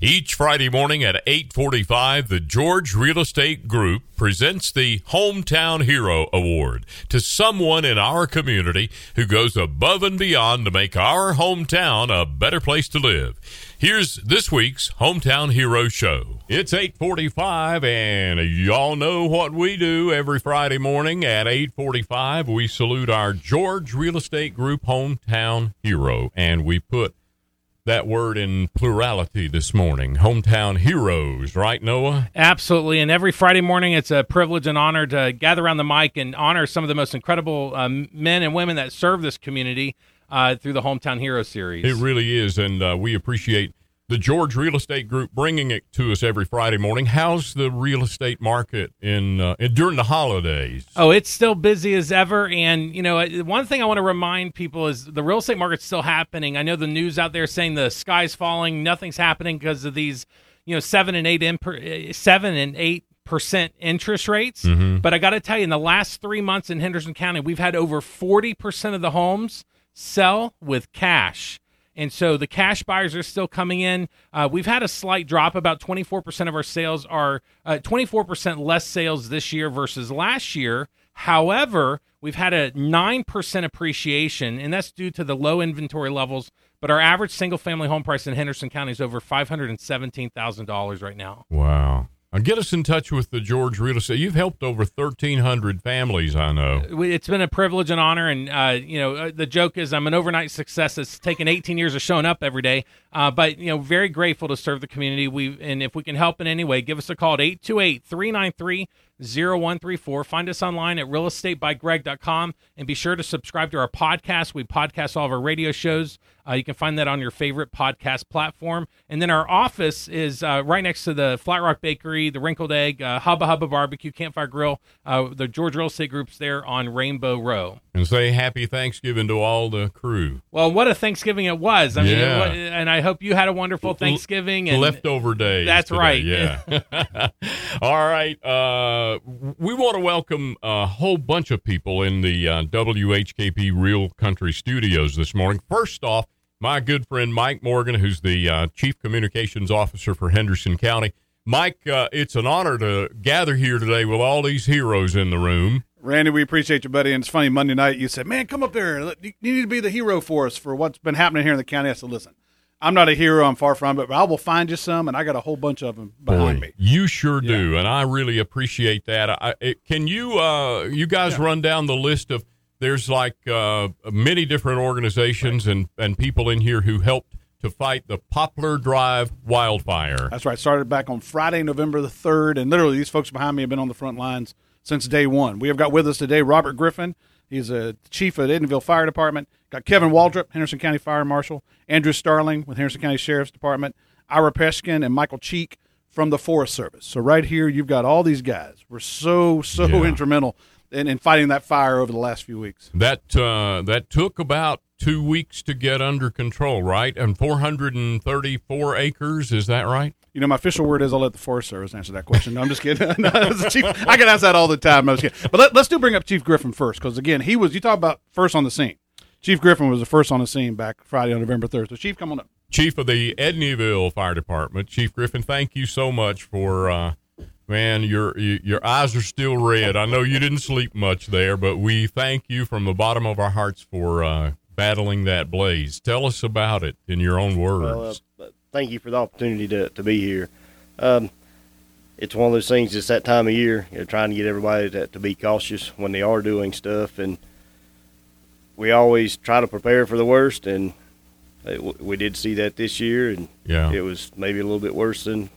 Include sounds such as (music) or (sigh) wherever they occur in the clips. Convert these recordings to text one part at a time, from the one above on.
Each Friday morning at 8:45, the George Real Estate Group presents the Hometown Hero Award to someone in our community who goes above and beyond to make our hometown a better place to live. Here's this week's Hometown Hero Show. It's 8:45 and y'all know what we do every Friday morning at 8:45 we salute our George Real Estate Group Hometown Hero and we put that word in plurality this morning. Hometown heroes, right, Noah? Absolutely. And every Friday morning, it's a privilege and honor to gather around the mic and honor some of the most incredible um, men and women that serve this community uh, through the Hometown Hero series. It really is. And uh, we appreciate the George Real Estate Group bringing it to us every Friday morning. How's the real estate market in, uh, in during the holidays? Oh, it's still busy as ever. And you know, one thing I want to remind people is the real estate market's still happening. I know the news out there saying the sky's falling, nothing's happening because of these, you know, seven and eight imp- seven and eight percent interest rates. Mm-hmm. But I got to tell you, in the last three months in Henderson County, we've had over forty percent of the homes sell with cash. And so the cash buyers are still coming in. Uh, we've had a slight drop. About 24% of our sales are uh, 24% less sales this year versus last year. However, we've had a 9% appreciation, and that's due to the low inventory levels. But our average single family home price in Henderson County is over $517,000 right now. Wow. Uh, get us in touch with the George Real Estate. You've helped over thirteen hundred families. I know it's been a privilege and honor. And uh, you know, uh, the joke is I'm an overnight success. It's taken 18 years of showing up every day. Uh, but you know, very grateful to serve the community. We and if we can help in any way, give us a call at 828 393 0134. Find us online at realestatebygreg.com and be sure to subscribe to our podcast. We podcast all of our radio shows. Uh, you can find that on your favorite podcast platform. And then our office is uh, right next to the Flat Rock Bakery, the Wrinkled Egg, uh, Hubba Hubba Barbecue, Campfire Grill, uh, the George Real Estate Group's there on Rainbow Row. And say happy Thanksgiving to all the crew. Well, what a Thanksgiving it was. I mean, yeah. and I hope you had a wonderful Thanksgiving. And Leftover day. That's today. right. Yeah. (laughs) (laughs) all right. Uh, we want to welcome a whole bunch of people in the uh, WHKP Real Country Studios this morning. First off, my good friend Mike Morgan, who's the uh, Chief Communications Officer for Henderson County. Mike, uh, it's an honor to gather here today with all these heroes in the room. Randy, we appreciate you, buddy. And it's funny, Monday night you said, man, come up there. You need to be the hero for us for what's been happening here in the county. I said, listen, I'm not a hero. I'm far from it, but I will find you some, and I got a whole bunch of them behind Boy, me. You sure do, and I really appreciate that. I, it, can you, uh, you guys, yeah. run down the list of there's like uh, many different organizations right. and, and people in here who helped to fight the Poplar Drive wildfire. That's right. Started back on Friday, November the 3rd, and literally these folks behind me have been on the front lines since day one. We have got with us today Robert Griffin. He's a chief of the Edneyville Fire Department. Got Kevin Waldrop, Henderson County Fire Marshal. Andrew Starling with Henderson County Sheriff's Department. Ira Peshkin and Michael Cheek from the Forest Service. So right here, you've got all these guys. We're so so yeah. instrumental in, in fighting that fire over the last few weeks. That uh, that took about two weeks to get under control, right? And 434 acres, is that right? You know, my official word is I'll let the Forest Service answer that question. No, I'm just kidding. (laughs) no, Chief, I get asked that all the time. No, but let, us do bring up Chief Griffin first, because again, he was. You talk about first on the scene. Chief Griffin was the first on the scene back Friday on November 3rd. So, Chief, come on up. Chief of the Edneyville Fire Department, Chief Griffin. Thank you so much for. Uh, Man, your your eyes are still red. I know you didn't sleep much there, but we thank you from the bottom of our hearts for uh, battling that blaze. Tell us about it in your own words. Well, uh, thank you for the opportunity to, to be here. Um, it's one of those things. It's that time of year. You know, trying to get everybody to, to be cautious when they are doing stuff, and we always try to prepare for the worst. And it, we did see that this year, and yeah. it was maybe a little bit worse than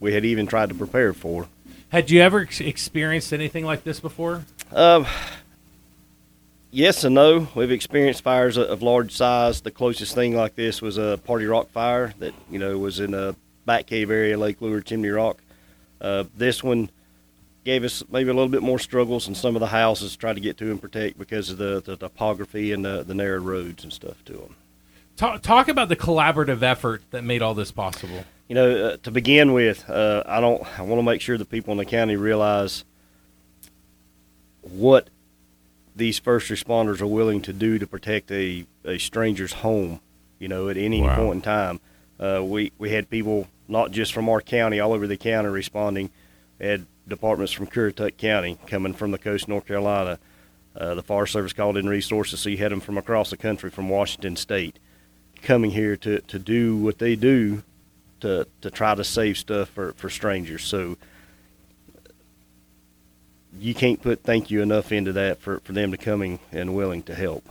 we had even tried to prepare for. Had you ever experienced anything like this before? Um, yes and no. We've experienced fires of large size. The closest thing like this was a Party Rock fire that you know was in a back cave area, Lake Lure, Chimney Rock. Uh, this one, gave us maybe a little bit more struggles in some of the houses to try to get to and protect because of the, the topography and the, the narrow roads and stuff to them. Talk, talk about the collaborative effort that made all this possible. You know, uh, to begin with, uh, I don't. I want to make sure the people in the county realize what these first responders are willing to do to protect a, a stranger's home. You know, at any Wow. point in time, uh, we we had people not just from our county, all over the county responding. We had departments from Currituck County coming from the coast of North Carolina. Uh, the Forest Service called in resources, so you had them from across the country, from Washington State, coming here to, to do what they do to to try to save stuff for, for strangers. So you can't put thank you enough into that for, for them to coming and willing to help.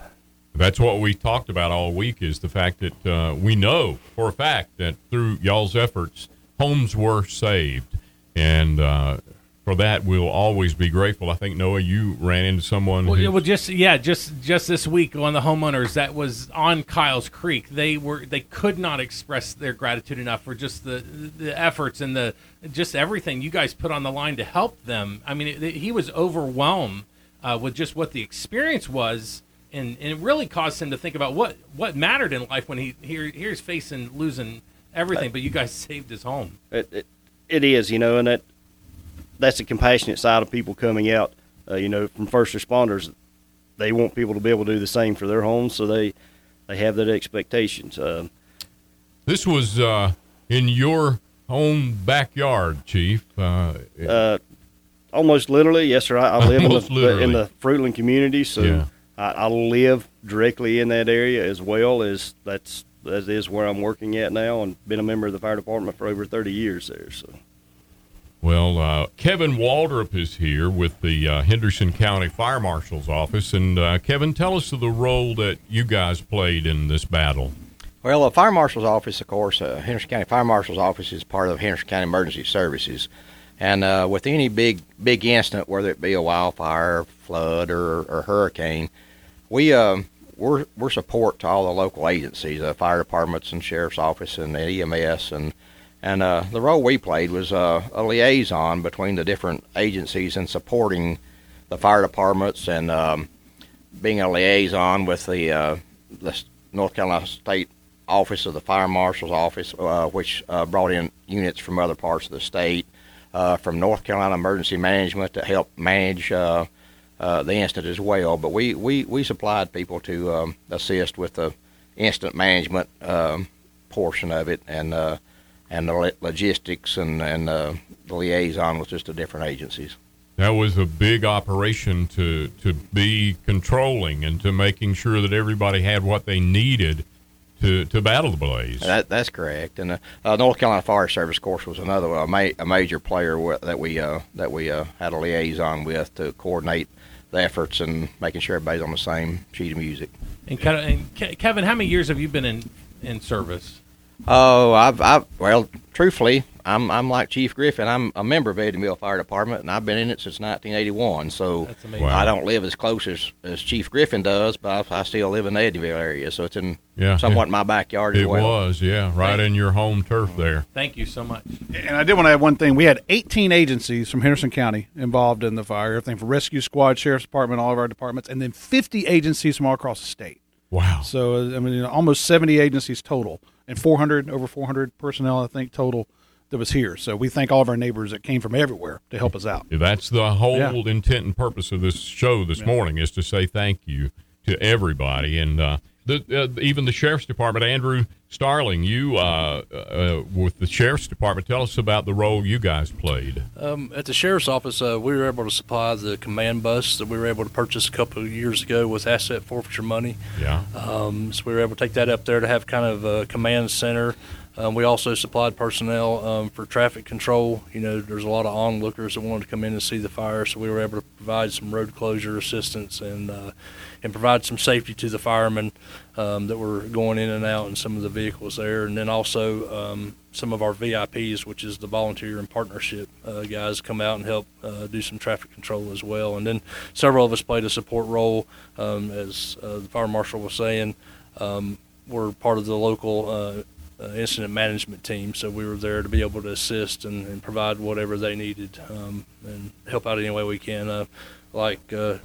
That's what we talked about all week is the fact that uh, we know for a fact that through y'all's efforts, homes were saved. And uh, for that, we'll always be grateful. I think, Noah, you ran into someone Well, who, yeah, well, just yeah, just just this week, on the homeowners that was on Kyle's Creek, they were they could not express their gratitude enough for just the the efforts and the just everything you guys put on the line to help them. I mean, it, he was overwhelmed uh, with just what the experience was, and, and it really caused him to think about what what mattered in life when he here here's facing losing everything. But you guys (laughs) saved his home. It, it, it is, you know, and that that's the compassionate side of people coming out. Uh, you know, from first responders, they want people to be able to do the same for their homes, so they they have that expectations. Uh, this was uh, in your own backyard, Chief. Uh, uh, almost literally, yes, sir. I, I live in the, in the Fruitland community, so Yeah. I, I live directly in that area as well as that's that is where I'm working at now, and been a member of the fire department for over 30 years there. So. Well, uh, Kevin Waldrop is here with the uh, Henderson County Fire Marshal's office. And uh, Kevin, tell us of the role that you guys played in this battle. Well, the fire marshal's office, of course, uh, Henderson County Fire Marshal's office is part of Henderson County Emergency Services, and uh, with any big big incident, whether it be a wildfire, flood, or, or hurricane, we um, we're we're support to all the local agencies, uh, fire departments and sheriff's office and the EMS, and and uh, the role we played was uh, a liaison between the different agencies and supporting the fire departments and um, being a liaison with the uh, the North Carolina State Office of the Fire Marshal's Office, uh, which uh, brought in units from other parts of the state, uh, from North Carolina Emergency Management to help manage the incident as well. But we, we, we supplied people to um, assist with the incident management um, portion of it and and the logistics and, and uh, the liaison with just the different agencies. That was a big operation to, to be controlling and to making sure that everybody had what they needed to, to battle the blaze. That, that's correct. And uh, uh, North Carolina Fire Service, of course, was another uh, ma- a major player wi- that we uh, that we uh, had a liaison with to coordinate the efforts and making sure everybody's on the same sheet of music. And, kind of, and Ke- Kevin, how many years have you been in in service? Oh, I've, I've well, truthfully, I'm I'm like Chief Griffin. I'm a member of Edneyville Fire Department, and I've been in it since 1981. So Wow. I don't live as close as, as Chief Griffin does, but I, I still live in the Edneyville area, so it's in Yeah. somewhat my backyard as It well. was, yeah, right in your home turf there. Thank you so much. And I did want to add one thing. We had 18 agencies from Henderson County involved in the fire, everything from rescue squad, sheriff's department, all of our departments, and then 50 agencies from all across the state. Wow. So I mean, you know, almost 70 agencies total, and 400 over 400 personnel, I think, total that was here. So we thank all of our neighbors that came from everywhere to help us out. That's the whole Yeah. intent and purpose of this show this morning is to say thank you to everybody and uh, the, uh, even the sheriff's department. Andrew Starling, you uh, uh, with the sheriff's department, tell us about the role you guys played. Um, at the sheriff's office, uh, we were able to supply the command bus that we were able to purchase a couple of years ago with asset forfeiture money. Yeah. Um, so we were able to take that up there to have kind of a command center. Um, we also supplied personnel um, for traffic control. You know, there's a lot of onlookers that wanted to come in and see the fire, so we were able to provide some road closure assistance and uh, and provide some safety to the firemen um, that were going in and out in some of the vehicles there, and then also um, some of our VIPs, which is the volunteer and partnership uh, guys, come out and help uh, do some traffic control as well. And then several of us played a support role, um, as uh, the fire marshal was saying. Um, we're part of the local uh, incident management team. So we were there to be able to assist and, and provide whatever they needed um, and help out any way we can. Uh, like uh,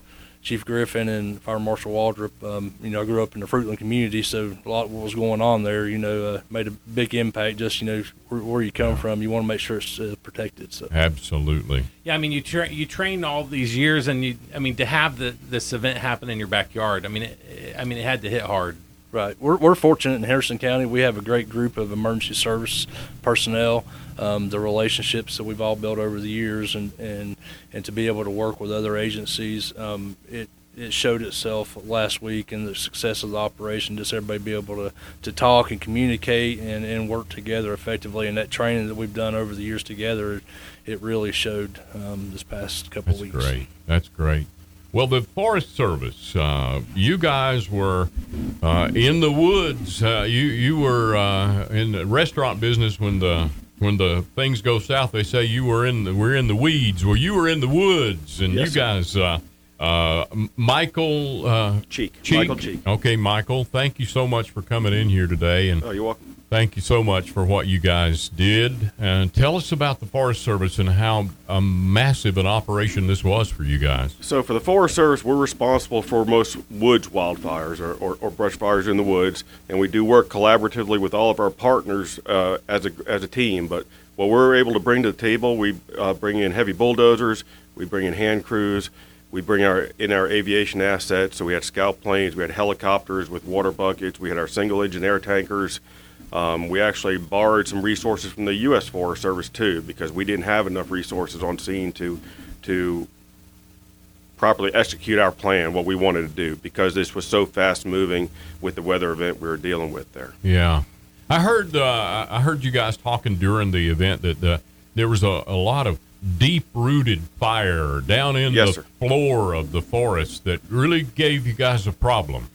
Chief Griffin and Fire Marshal Waldrop, um, you know, I grew up in the Fruitland community, so a lot of what was going on there, you know, uh, made a big impact. Just you know, where, where you come from, you want to make sure it's uh, protected. So Absolutely. Yeah, I mean, you tra- you trained all these years, and you, I mean, to have the this event happen in your backyard, I mean, it, I mean, it had to hit hard. Right. We're, we're fortunate in Henderson County. We have a great group of emergency service personnel. Um, the relationships that we've all built over the years, and, and, and to be able to work with other agencies, um, it it showed itself last week in the success of the operation. Just everybody be able to, to talk and communicate and, and work together effectively. And that training that we've done over the years together, it really showed um, this past couple That's weeks. great. That's great. Well, the Forest Service, uh, you guys were uh, in the woods. Uh, you you were uh, in the restaurant business when the when the things go south. They say you were in the we're in the weeds. Well, you were in the woods, and Yes, you guys. Uh, uh, Michael uh, Cheek. Michael Cheek. Okay, Michael. Thank you so much for coming in here today, and Oh, you're welcome. Thank you so much for what you guys did. And tell us about the Forest Service and how um, massive an operation this was for you guys. So, for the Forest Service, we're responsible for most woods wildfires or, or, or brush fires in the woods, and we do work collaboratively with all of our partners uh, as a as a team. But what we're able to bring to the table, we uh, bring in heavy bulldozers, we bring in hand crews, we bring our in our aviation assets. So we had scout planes, we had helicopters with water buckets, we had our single engine air tankers. Um, we actually borrowed some resources from the U.S. Forest Service too, because we didn't have enough resources on scene to to properly execute our plan, what we wanted to do, because this was so fast moving with the weather event we were dealing with there. Yeah, I heard uh, I heard you guys talking during the event that uh, there was a, a lot of deep rooted fire down in Yes, the sir. floor of the forest that really gave you guys a problem.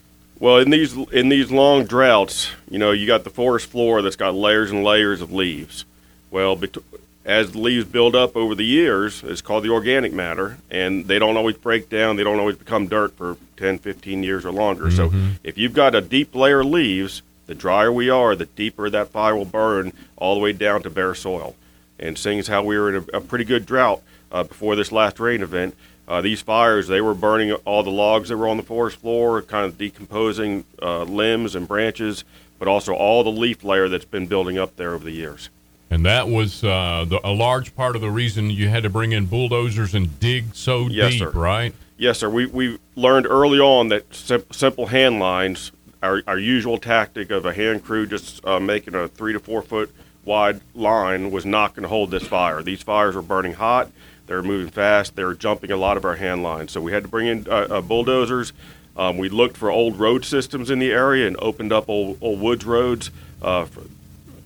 Well, in these in these long droughts, you know, you got the forest floor that's got layers and layers of leaves. Well, bet- as the leaves build up over the years, it's called the organic matter, and they don't always break down. They don't always become dirt for 10, 15 years or longer. So, if you've got a deep layer of leaves, the drier we are, the deeper that fire will burn all the way down to bare soil. And seeing as how we were in a, a pretty good drought uh, before this last rain event, uh, these fires they were burning all the logs that were on the forest floor, kind of decomposing uh, limbs and branches, but also all the leaf layer that's been building up there over the years. And that was uh, the, a large part of the reason you had to bring in bulldozers and dig so Yes, deep, sir. right? Yes, sir. We we learned early on that sim- simple hand lines, our, our usual tactic of a hand crew just uh, making a three to four foot wide line was not going to hold this fire. These fires were burning hot. They were moving fast. They were jumping a lot of our hand lines. So we had to bring in uh, uh, bulldozers. Um, we looked for old road systems in the area and opened up old, old woods roads uh, for,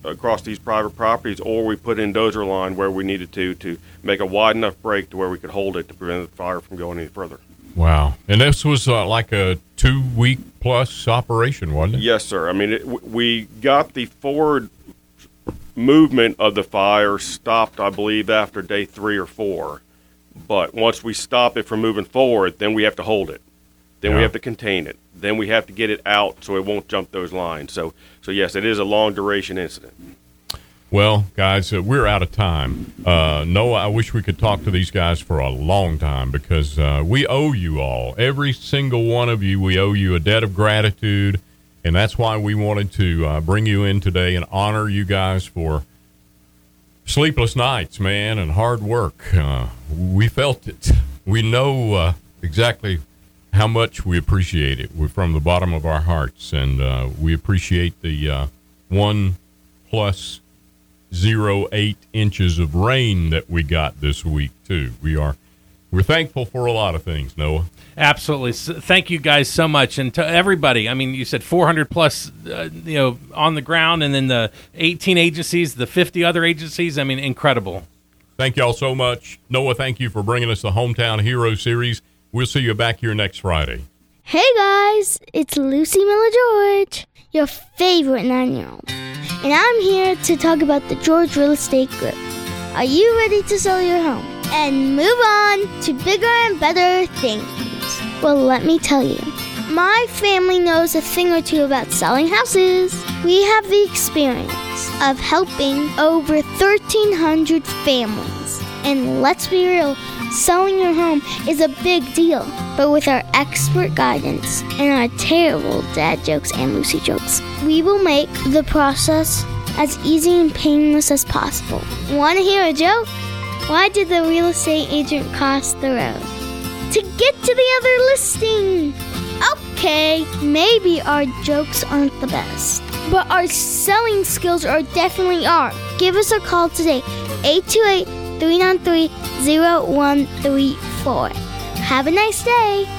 across these private properties, or we put in dozer line where we needed to to make a wide enough break to where we could hold it to prevent the fire from going any further. Wow. And this was uh, like a two week plus operation, wasn't it? Yes, sir. I mean, it, we got the forward movement of the fire stopped, I believe, after day three or four. But once we stop it from moving forward, then we have to hold it. Then we have to contain it. Then we have to get it out so it won't jump those lines. So, so yes, it is a long duration incident. Well, guys, uh, we're out of time. Uh, Noah, I wish we could talk to these guys for a long time because uh, we owe you all, every single one of you, we owe you a debt of gratitude. And that's why we wanted to uh, bring you in today and honor you guys for sleepless nights, man, and hard work. Uh, we felt it. We know uh, exactly how much we appreciate it. We're from the bottom of our hearts, and uh, we appreciate the uh, one plus zero eight inches of rain that we got this week too. We are we're thankful for a lot of things, Noah. Absolutely. S thank you guys so much, and to everybody. I mean, you said 400 plus, uh, you know, on the ground, and then the 18 agencies, the 50 other agencies. I mean, incredible. Thank y'all so much, Noah. Thank you for bringing us the hometown hero series. We'll see you back here next Friday. Hey guys, it's Lucy Miller George, your favorite nine year old. And I'm here to talk about the George Real Estate Group. Are you ready to sell your home and move on to bigger and better things? Well, let me tell you. My family knows a thing or two about selling houses. We have the experience of helping over 1,300 families. And let's be real, selling your home is a big deal. But with our expert guidance and our terrible dad jokes and Lucy jokes, we will make the process as easy and painless as possible. Want to hear a joke? Why did the real estate agent cross the road? To get to the other listing. Okay, maybe our jokes aren't the best, but our selling skills are definitely are. Give us a call today, 828 393 0134. Have a nice day.